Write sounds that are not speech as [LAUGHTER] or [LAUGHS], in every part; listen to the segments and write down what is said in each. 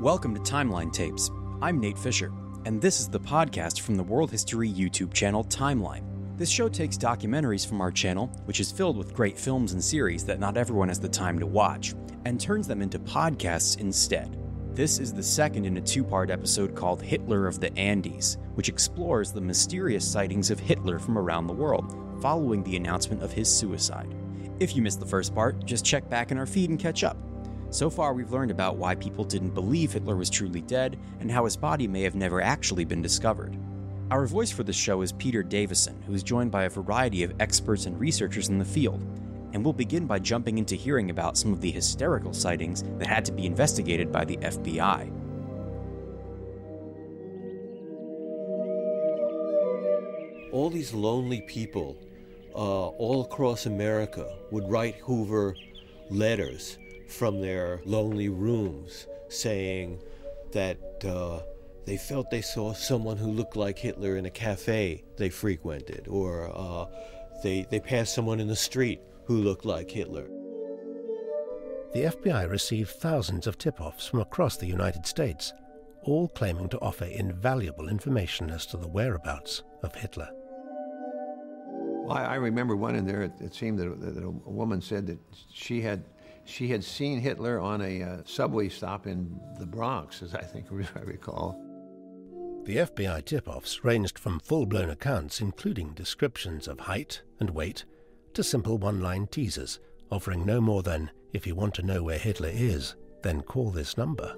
Welcome to Timeline Tapes. I'm Nate Fisher, and this is the podcast from the World History YouTube channel Timeline. This show takes documentaries from our channel, which is filled with great films and series that not everyone has the time to watch, and turns them into podcasts instead. This is the second in a two part episode called Hitler of the Andes, which explores the mysterious sightings of Hitler from around the world following the announcement of his suicide. If you missed the first part, just check back in our feed and catch up. So far, we've learned about why people didn't believe Hitler was truly dead and how his body may have never actually been discovered. Our voice for this show is Peter Davison, who is joined by a variety of experts and researchers in the field. And we'll begin by jumping into hearing about some of the hysterical sightings that had to be investigated by the FBI. All these lonely people uh, all across America would write Hoover letters from their lonely rooms saying that uh, they felt they saw someone who looked like Hitler in a cafe they frequented, or uh, they, they passed someone in the street who looked like Hitler. The FBI received thousands of tip offs from across the United States, all claiming to offer invaluable information as to the whereabouts of Hitler. Well, I remember one in there. It, it seemed that, that, a woman said that she had she had seen Hitler on a uh, subway stop in the Bronx, as I think [LAUGHS] I recall. The FBI tip offs ranged from full blown accounts, including descriptions of height and weight, to simple one line teasers, offering no more than if you want to know where Hitler is, then call this number.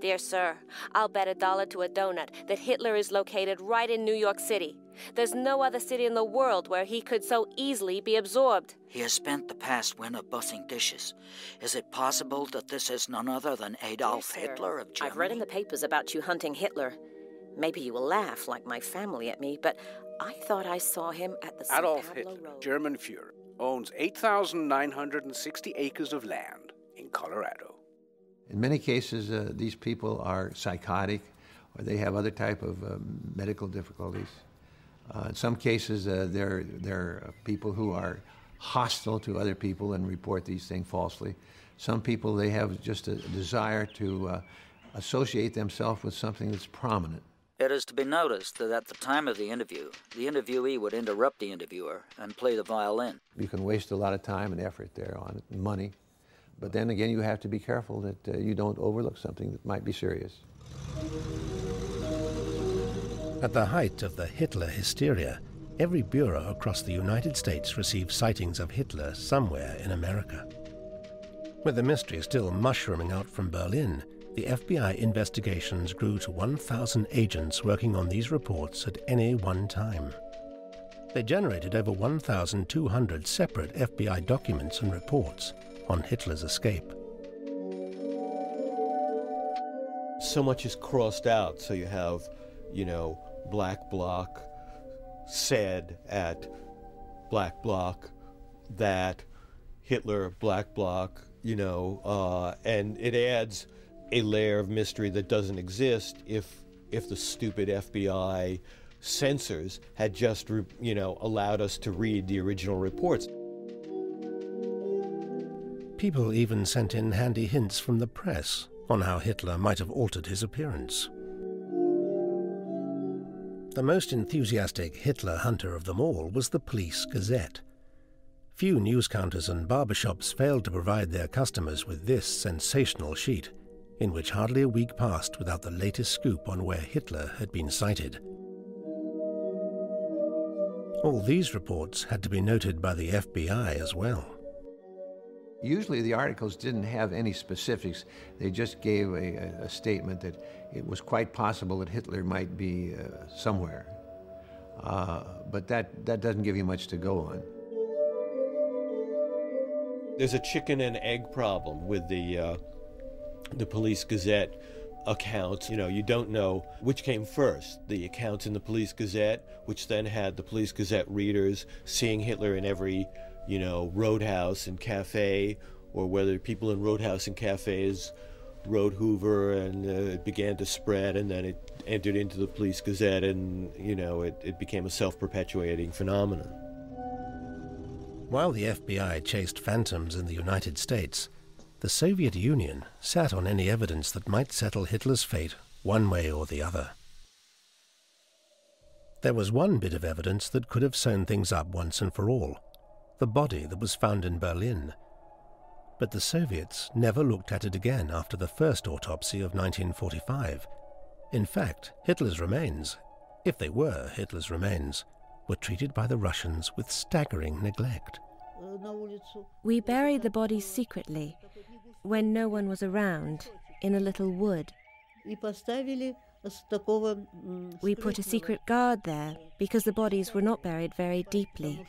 Dear sir, I'll bet a dollar to a donut that Hitler is located right in New York City. There's no other city in the world where he could so easily be absorbed. He has spent the past winter bussing dishes. Is it possible that this is none other than Adolf Dear sir, Hitler of Germany? I've read in the papers about you hunting Hitler. Maybe you will laugh, like my family, at me, but I thought I saw him at the Adolf San Hitler, Road. German Fuhrer, owns 8,960 acres of land in Colorado. In many cases, uh, these people are psychotic, or they have other type of uh, medical difficulties. Uh, in some cases, uh, they're, they're people who are hostile to other people and report these things falsely. Some people, they have just a desire to uh, associate themselves with something that's prominent. It is to be noticed that at the time of the interview, the interviewee would interrupt the interviewer and play the violin. You can waste a lot of time and effort there on money. But then again, you have to be careful that uh, you don't overlook something that might be serious. At the height of the Hitler hysteria, every bureau across the United States received sightings of Hitler somewhere in America. With the mystery still mushrooming out from Berlin, the FBI investigations grew to 1,000 agents working on these reports at any one time. They generated over 1,200 separate FBI documents and reports on Hitler's escape. So much is crossed out, so you have, you know, black bloc said at black bloc that Hitler black bloc, you know, uh, and it adds a layer of mystery that doesn't exist if if the stupid FBI censors had just, you know, allowed us to read the original reports. People even sent in handy hints from the press on how Hitler might have altered his appearance. The most enthusiastic Hitler hunter of them all was the Police Gazette. Few news counters and barbershops failed to provide their customers with this sensational sheet, in which hardly a week passed without the latest scoop on where Hitler had been sighted. All these reports had to be noted by the FBI as well. Usually the articles didn't have any specifics. They just gave a, a, statement that it was quite possible that Hitler might be uh, somewhere. Uh, but that, that doesn't give you much to go on. There's a chicken and egg problem with the uh, the Police Gazette accounts. You know, you don't know which came first the accounts in the Police Gazette, which then had the Police Gazette readers seeing Hitler in every, you know, roadhouse and cafe, or whether people in roadhouse and cafes wrote Hoover and uh, it began to spread, and then it entered into the Police Gazette, and, you know, it, it became a self perpetuating phenomenon. While the FBI chased phantoms in the United States, the Soviet Union sat on any evidence that might settle Hitler's fate one way or the other. There was one bit of evidence that could have sewn things up once and for all the body that was found in Berlin. But the Soviets never looked at it again after the first autopsy of 1945. In fact, Hitler's remains, if they were Hitler's remains, were treated by the Russians with staggering neglect. We buried the bodies secretly when no one was around in a little wood. We put a secret guard there because the bodies were not buried very deeply.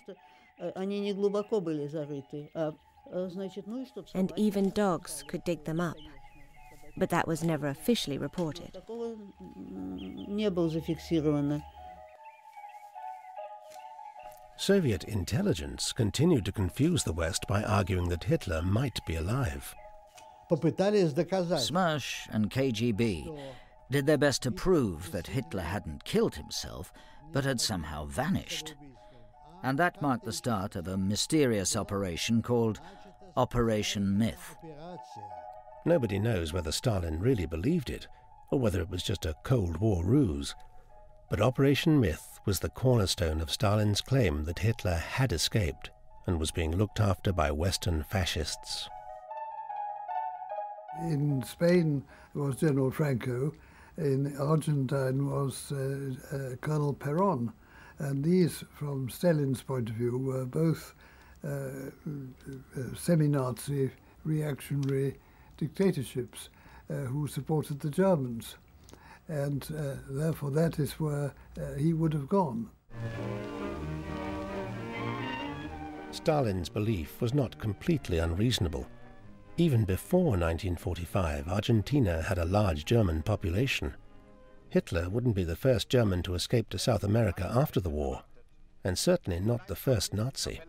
And even dogs could dig them up. But that was never officially reported. Soviet intelligence continued to confuse the West by arguing that Hitler might be alive. Smersh and KGB did their best to prove that Hitler hadn't killed himself, but had somehow vanished. And that marked the start of a mysterious operation called Operation Myth. Nobody knows whether Stalin really believed it, or whether it was just a Cold War ruse. But Operation Myth was the cornerstone of Stalin's claim that Hitler had escaped and was being looked after by Western fascists. In Spain was General Franco. In Argentine was uh, uh, Colonel Peron. And these, from Stalin's point of view, were both uh, uh semi-Nazi reactionary dictatorships uh, who supported the Germans. And uh, therefore that is where he would have gone. Stalin's belief was not completely unreasonable. Even before 1945, Argentina had a large German population. Hitler wouldn't be the first German to escape to South America after the war, and certainly not the first Nazi.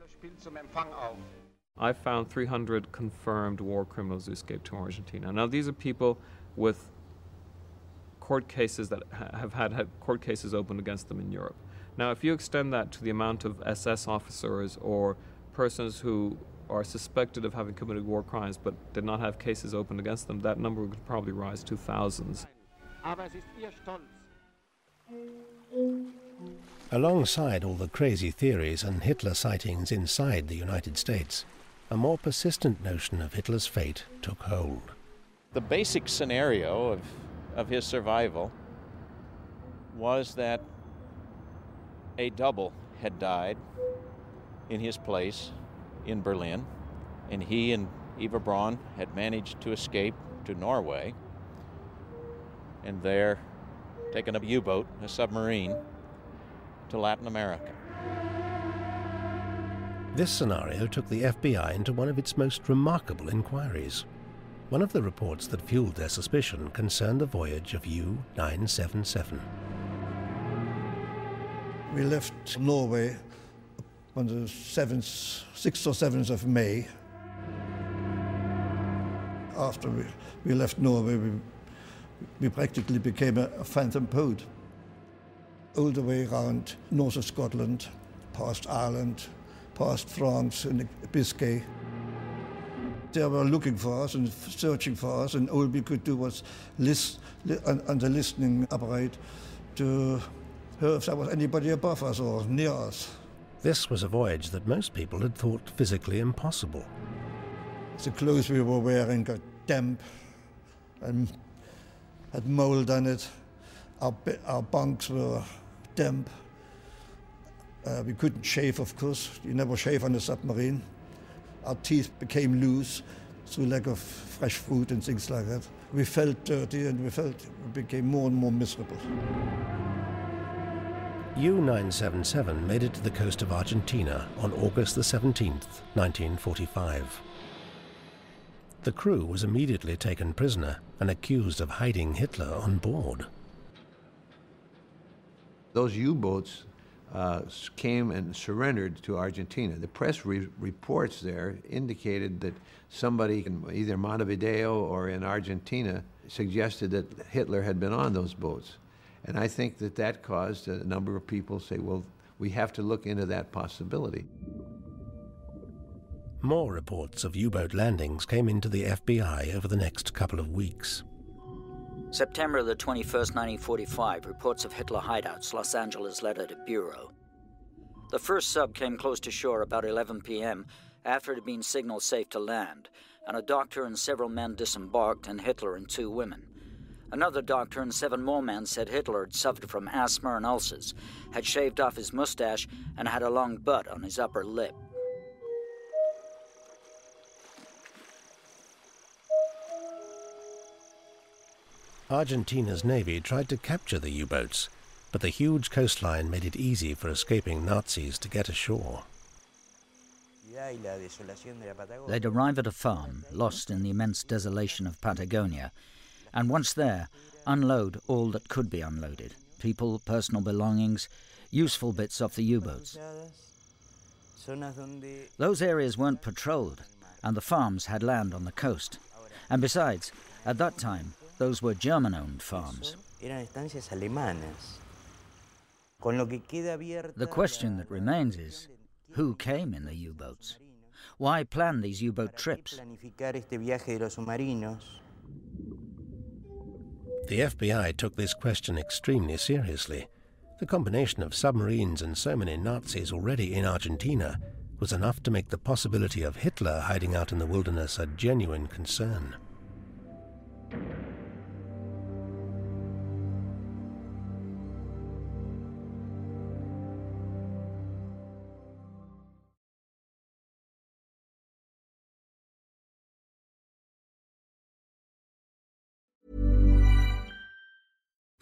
I found 300 confirmed war criminals who escaped to Argentina. Now, these are people with court cases that have had, had court cases opened against them in Europe. Now, if you extend that to the amount of SS officers or persons who are suspected of having committed war crimes but did not have cases opened against them, that number could probably rise to thousands. Alongside all the crazy theories and Hitler sightings inside the United States, a more persistent notion of Hitler's fate took hold. The basic scenario of, of his survival was that a double had died in his place in Berlin, and he and Eva Braun had managed to escape to Norway, and there taken a U-boat, a submarine, to Latin America. This scenario took the FBI into one of its most remarkable inquiries. One of the reports that fueled their suspicion concerned the voyage of U-977. We left Norway on the 7th, 6th or 7th of May. After we, we left Norway, we, we practically became a, phantom boat. All the way around north of Scotland, past Ireland, past France and Biscay. They were looking for us and searching for us, and all we could do was list on, on the listening apparatus to heard if there was anybody above us or near us. This was a voyage that most people had thought physically impossible. The clothes we were wearing got damp and had mold on it. Our, our bunks were damp. Uh, we couldn't shave, of course. You never shave on a submarine. Our teeth became loose through lack of fresh food and things like that. We felt dirty and we felt we became more and more miserable. U-977 made it to the coast of Argentina on August the 17th, 1945. The crew was immediately taken prisoner and accused of hiding Hitler on board. Those U-boats uh, came and surrendered to Argentina. The press re reports there indicated that somebody in either Montevideo or in Argentina suggested that Hitler had been on those boats. And I think that that caused a number of people say, well, we have to look into that possibility. More reports of U-boat landings came into the FBI over the next couple of weeks. September the 21st, 1945, reports of Hitler hideouts, Los Angeles letter to Bureau. The first sub came close to shore about 11 p.m. after it had been signaled safe to land, and a doctor and several men disembarked, and Hitler and two women. Another doctor and seven more men said Hitler had suffered from asthma and ulcers, had shaved off his mustache, and had a long butt on his upper lip. Argentina's navy tried to capture the U-boats, but the huge coastline made it easy for escaping Nazis to get ashore. They'd arrive at a farm, lost in the immense desolation of Patagonia, and once there, unload all that could be unloaded people, personal belongings, useful bits off the U boats. Those areas weren't patrolled, and the farms had land on the coast. And besides, at that time, those were German owned farms. The question that remains is who came in the U boats? Why plan these U boat trips? The FBI took this question extremely seriously. The combination of submarines and so many Nazis already in Argentina was enough to make the possibility of Hitler hiding out in the wilderness a genuine concern.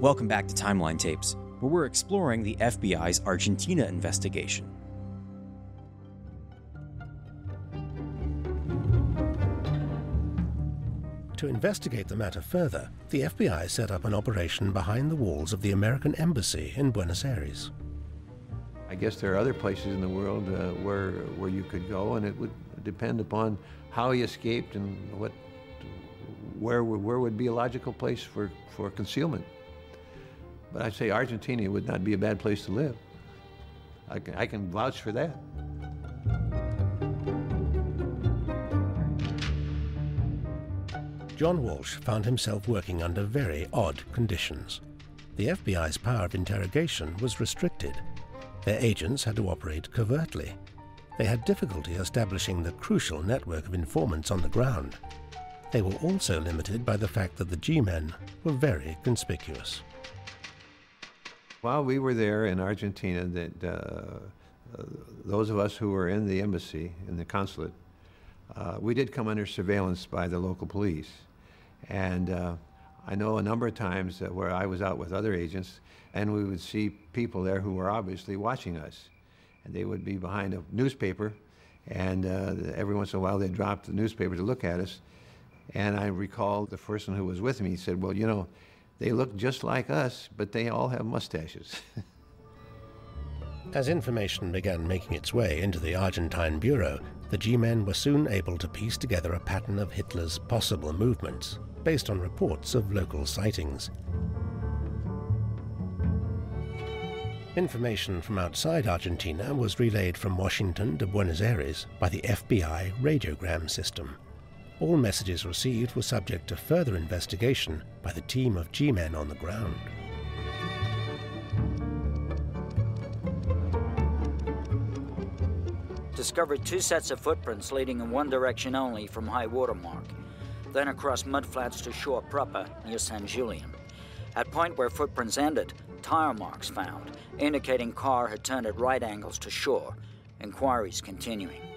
Welcome back to Timeline Tapes, where we're exploring the FBI's Argentina investigation. To investigate the matter further, the FBI set up an operation behind the walls of the American Embassy in Buenos Aires. I guess there are other places in the world uh, where, where you could go, and it would depend upon how he escaped and what, where, where would be a logical place for, for concealment. But I'd say Argentina would not be a bad place to live. I can, I can vouch for that. John Walsh found himself working under very odd conditions. The FBI's power of interrogation was restricted. Their agents had to operate covertly. They had difficulty establishing the crucial network of informants on the ground. They were also limited by the fact that the G-men were very conspicuous. While we were there in Argentina, that uh, those of us who were in the embassy, in the consulate, uh, we did come under surveillance by the local police. And uh, I know a number of times where I was out with other agents, and we would see people there who were obviously watching us. And they would be behind a newspaper, and uh, every once in a while they'd drop the newspaper to look at us. And I recall the person who was with me said, Well, you know, they look just like us, but they all have mustaches. [LAUGHS] As information began making its way into the Argentine Bureau, the G-men were soon able to piece together a pattern of Hitler's possible movements based on reports of local sightings. Information from outside Argentina was relayed from Washington to Buenos Aires by the FBI radiogram system. All messages received were subject to further investigation by the team of G-men on the ground. Discovered two sets of footprints leading in one direction only from high water mark then across mudflats to shore proper near San Julian. At point where footprints ended, tire marks found, indicating car had turned at right angles to shore. Inquiries continuing.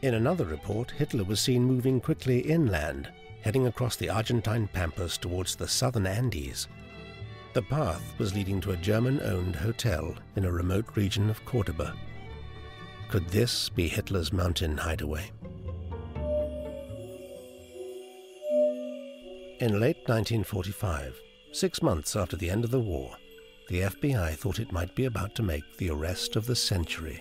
In another report, Hitler was seen moving quickly inland, heading across the Argentine pampas towards the southern Andes. The path was leading to a German-owned hotel in a remote region of Cordoba. Could this be Hitler's mountain hideaway? In late 1945, six months after the end of the war, the FBI thought it might be about to make the arrest of the century.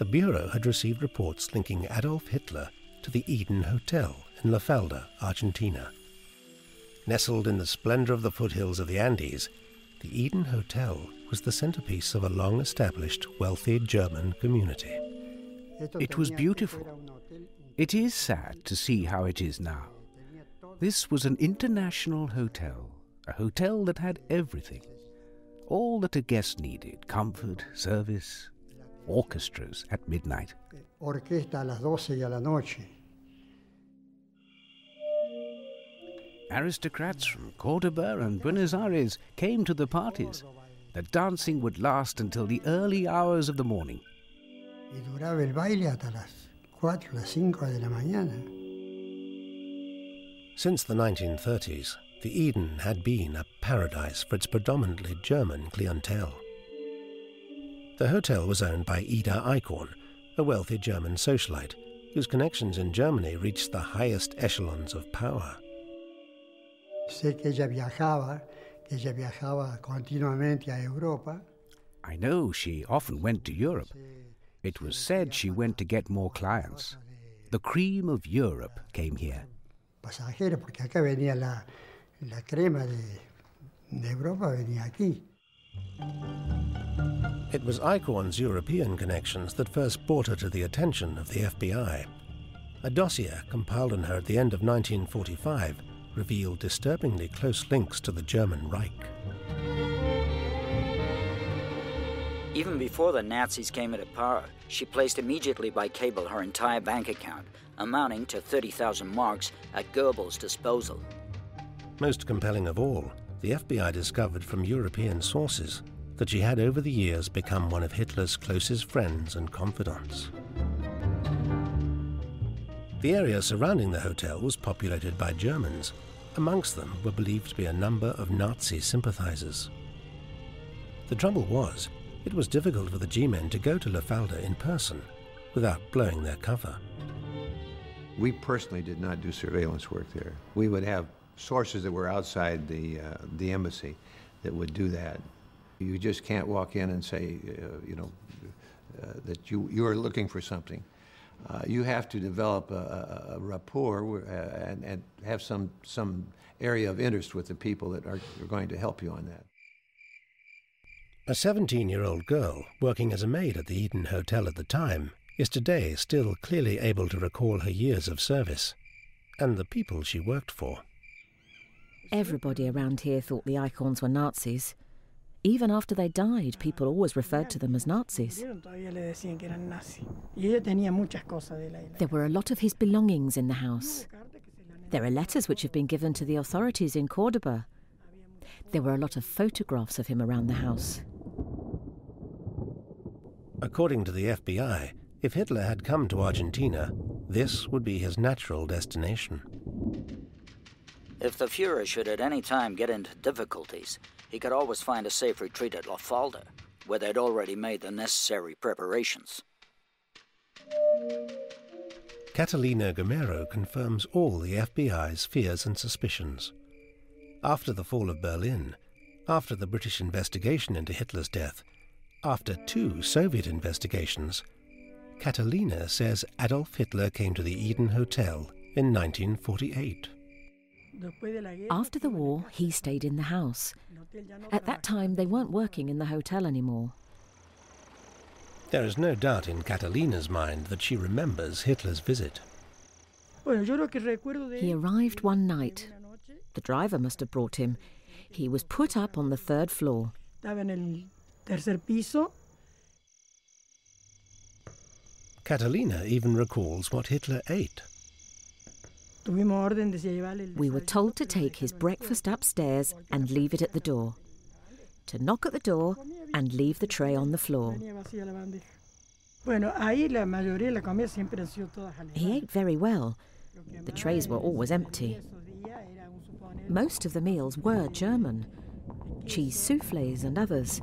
The Bureau had received reports linking Adolf Hitler to the Eden Hotel in La Falda, Argentina. Nestled in the splendor of the foothills of the Andes, the Eden Hotel was the centerpiece of a long established, wealthy German community. It was beautiful. It is sad to see how it is now. This was an international hotel, a hotel that had everything. All that a guest needed comfort, service, orchestras at midnight. Orquesta a las doce y a la noche. Aristocrats from Cordoba and Buenos Aires came to the parties. The dancing would last until the early hours of the morning. Y duraba el baile hasta las cuatro, las cinco de la mañana. Since the 1930s, the Eden had been a paradise for its predominantly German clientele. The hotel was owned by Ida Eichhorn, a wealthy German socialite whose connections in Germany reached the highest echelons of power. Sé que ella viajaba, que ella viajaba continuamente a Europa. I know she often went to Europe. It was said she went to get more clients. The cream of Europe came here pasajeros, porque acá venía la, la crema de, de Europa, venía aquí. It was Eichhorn's European connections that first brought her to the attention of the FBI. A dossier compiled on her at the end of 1945 revealed disturbingly close links to the German Reich. Even before the Nazis came into power, she placed immediately by cable her entire bank account, amounting to 30,000 marks, at Goebbels' disposal. Most compelling of all, the FBI discovered from European sources that she had over the years become one of Hitler's closest friends and confidants. The area surrounding the hotel was populated by Germans. Amongst them were believed to be a number of Nazi sympathizers. The trouble was, it was difficult for the G-men to go to La Falda in person without blowing their cover. We personally did not do surveillance work there. We would have sources that were outside the, uh, the embassy that would do that. You just can't walk in and say, uh, you know, uh, that you, you are looking for something. Uh, you have to develop a, a, a rapport uh, and, and have some, some area of interest with the people that are, are going to help you on that. A 17 year old girl working as a maid at the Eden Hotel at the time is today still clearly able to recall her years of service and the people she worked for. Everybody around here thought the Eichhorns were Nazis. Even after they died, people always referred to them as Nazis. There were a lot of his belongings in the house. There are letters which have been given to the authorities in Cordoba. There were a lot of photographs of him around the house. According to the FBI, if Hitler had come to Argentina, this would be his natural destination. If the Fuhrer should at any time get into difficulties, he could always find a safe retreat at La Falda, where they'd already made the necessary preparations. Catalina Gamero confirms all the FBI's fears and suspicions. After the fall of Berlin, after the British investigation into Hitler's death, after two Soviet investigations, Catalina says Adolf Hitler came to the Eden Hotel in 1948. After the war, he stayed in the house. At that time, they weren't working in the hotel anymore. There is no doubt in Catalina's mind that she remembers Hitler's visit. He arrived one night. The driver must have brought him. He was put up on the third floor. Catalina even recalls what Hitler ate. We were told to take his breakfast upstairs and leave it at the door, to knock at the door and leave the tray on the floor. He ate very well. The trays were always empty. Most of the meals were German cheese souffles and others.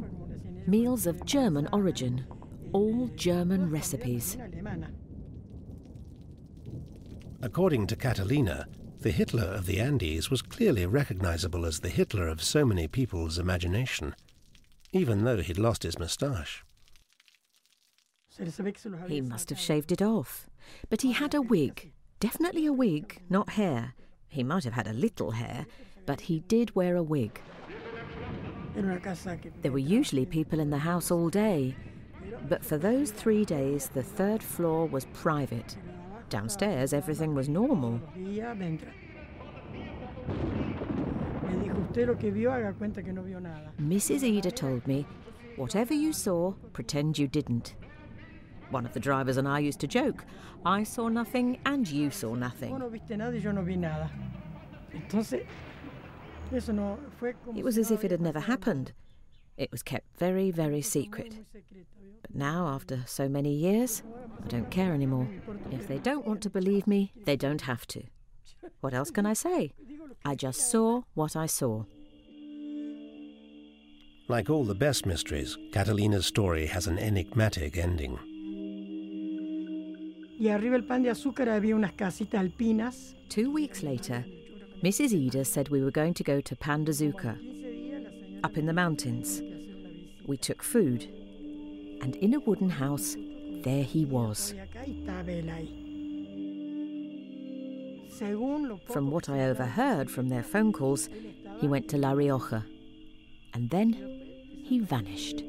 Meals of German origin, all German recipes. According to Catalina, the Hitler of the Andes was clearly recognizable as the Hitler of so many people's imagination, even though he'd lost his moustache. He must have shaved it off. But he had a wig. Definitely a wig, not hair. He might have had a little hair, but he did wear a wig. There were usually people in the house all day, but for those three days the third floor was private. Downstairs everything was normal. Mrs. Eder told me, whatever you saw, pretend you didn't. One of the drivers and I used to joke, I saw nothing and you saw nothing. It was as if it had never happened. It was kept very, very secret. But now, after so many years, I don't care anymore. If they don't want to believe me, they don't have to. What else can I say? I just saw what I saw. Like all the best mysteries, Catalina's story has an enigmatic ending. Two weeks later, Mrs. Eder said we were going to go to Pan de Azúcar, up in the mountains. We took food, and in a wooden house, there he was. From what I overheard from their phone calls, he went to La Rioja. And then he vanished.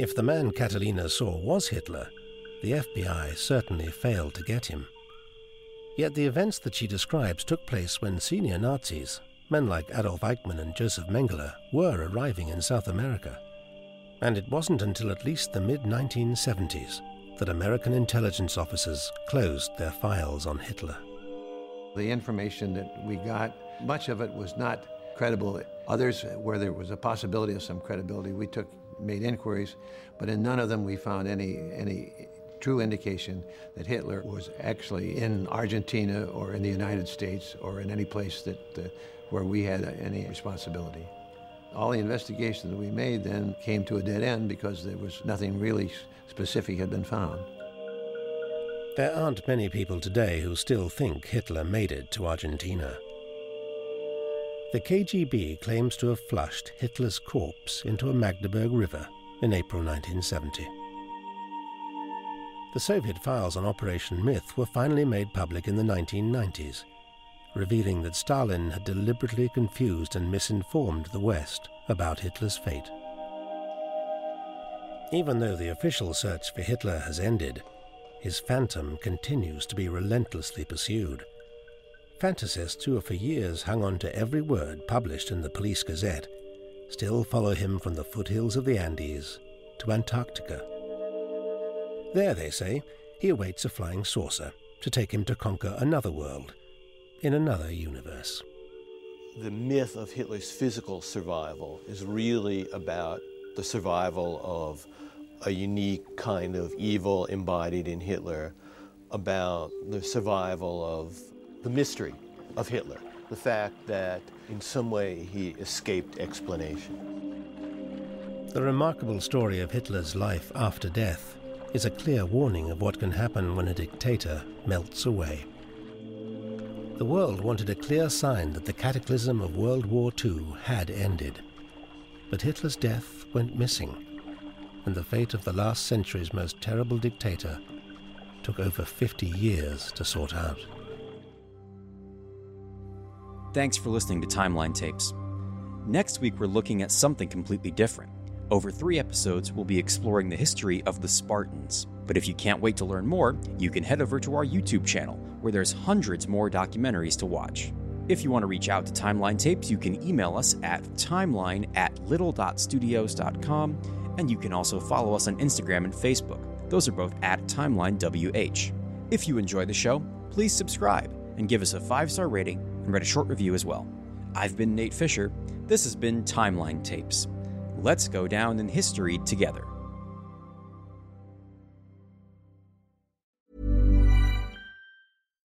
If the man Catalina saw was Hitler, the FBI certainly failed to get him. Yet the events that she describes took place when senior Nazis, men like Adolf Eichmann and Josef Mengele, were arriving in South America. And it wasn't until at least the mid 1970s that American intelligence officers closed their files on Hitler. The information that we got, much of it was not credible. Others, where there was a possibility of some credibility, we took made inquiries, but in none of them we found any any true indication that Hitler was actually in Argentina or in the United States or in any place that where we had any responsibility. All the investigation that we made then came to a dead end because there was nothing really specific had been found. There aren't many people today who still think Hitler made it to Argentina. The KGB claims to have flushed Hitler's corpse into a Magdeburg River in April 1970. The Soviet files on Operation Myth were finally made public in the 1990s, revealing that Stalin had deliberately confused and misinformed the West about Hitler's fate. Even though the official search for Hitler has ended, his phantom continues to be relentlessly pursued. Fantasists who have for years hung on to every word published in the Police Gazette still follow him from the foothills of the Andes to Antarctica. There, they say, he awaits a flying saucer to take him to conquer another world in another universe. The myth of Hitler's physical survival is really about the survival of a unique kind of evil embodied in Hitler, about the survival of the mystery of Hitler, the fact that in some way he escaped explanation. The remarkable story of Hitler's life after death is a clear warning of what can happen when a dictator melts away. The world wanted a clear sign that the cataclysm of World War II had ended. But Hitler's death went missing, and the fate of the last century's most terrible dictator took over 50 years to sort out. Thanks for listening to Timeline Tapes. Next week, we're looking at something completely different. Over three episodes, we'll be exploring the history of the Spartans. But if you can't wait to learn more, you can head over to our YouTube channel, where there's hundreds more documentaries to watch. If you want to reach out to Timeline Tapes, you can email us at timeline at little.studios.com, and you can also follow us on Instagram and Facebook. Those are both at TimelineWH. If you enjoy the show, please subscribe and give us a five star rating and write a short review as well. I've been Nate Fisher. This has been Timeline Tapes. Let's go down in history together.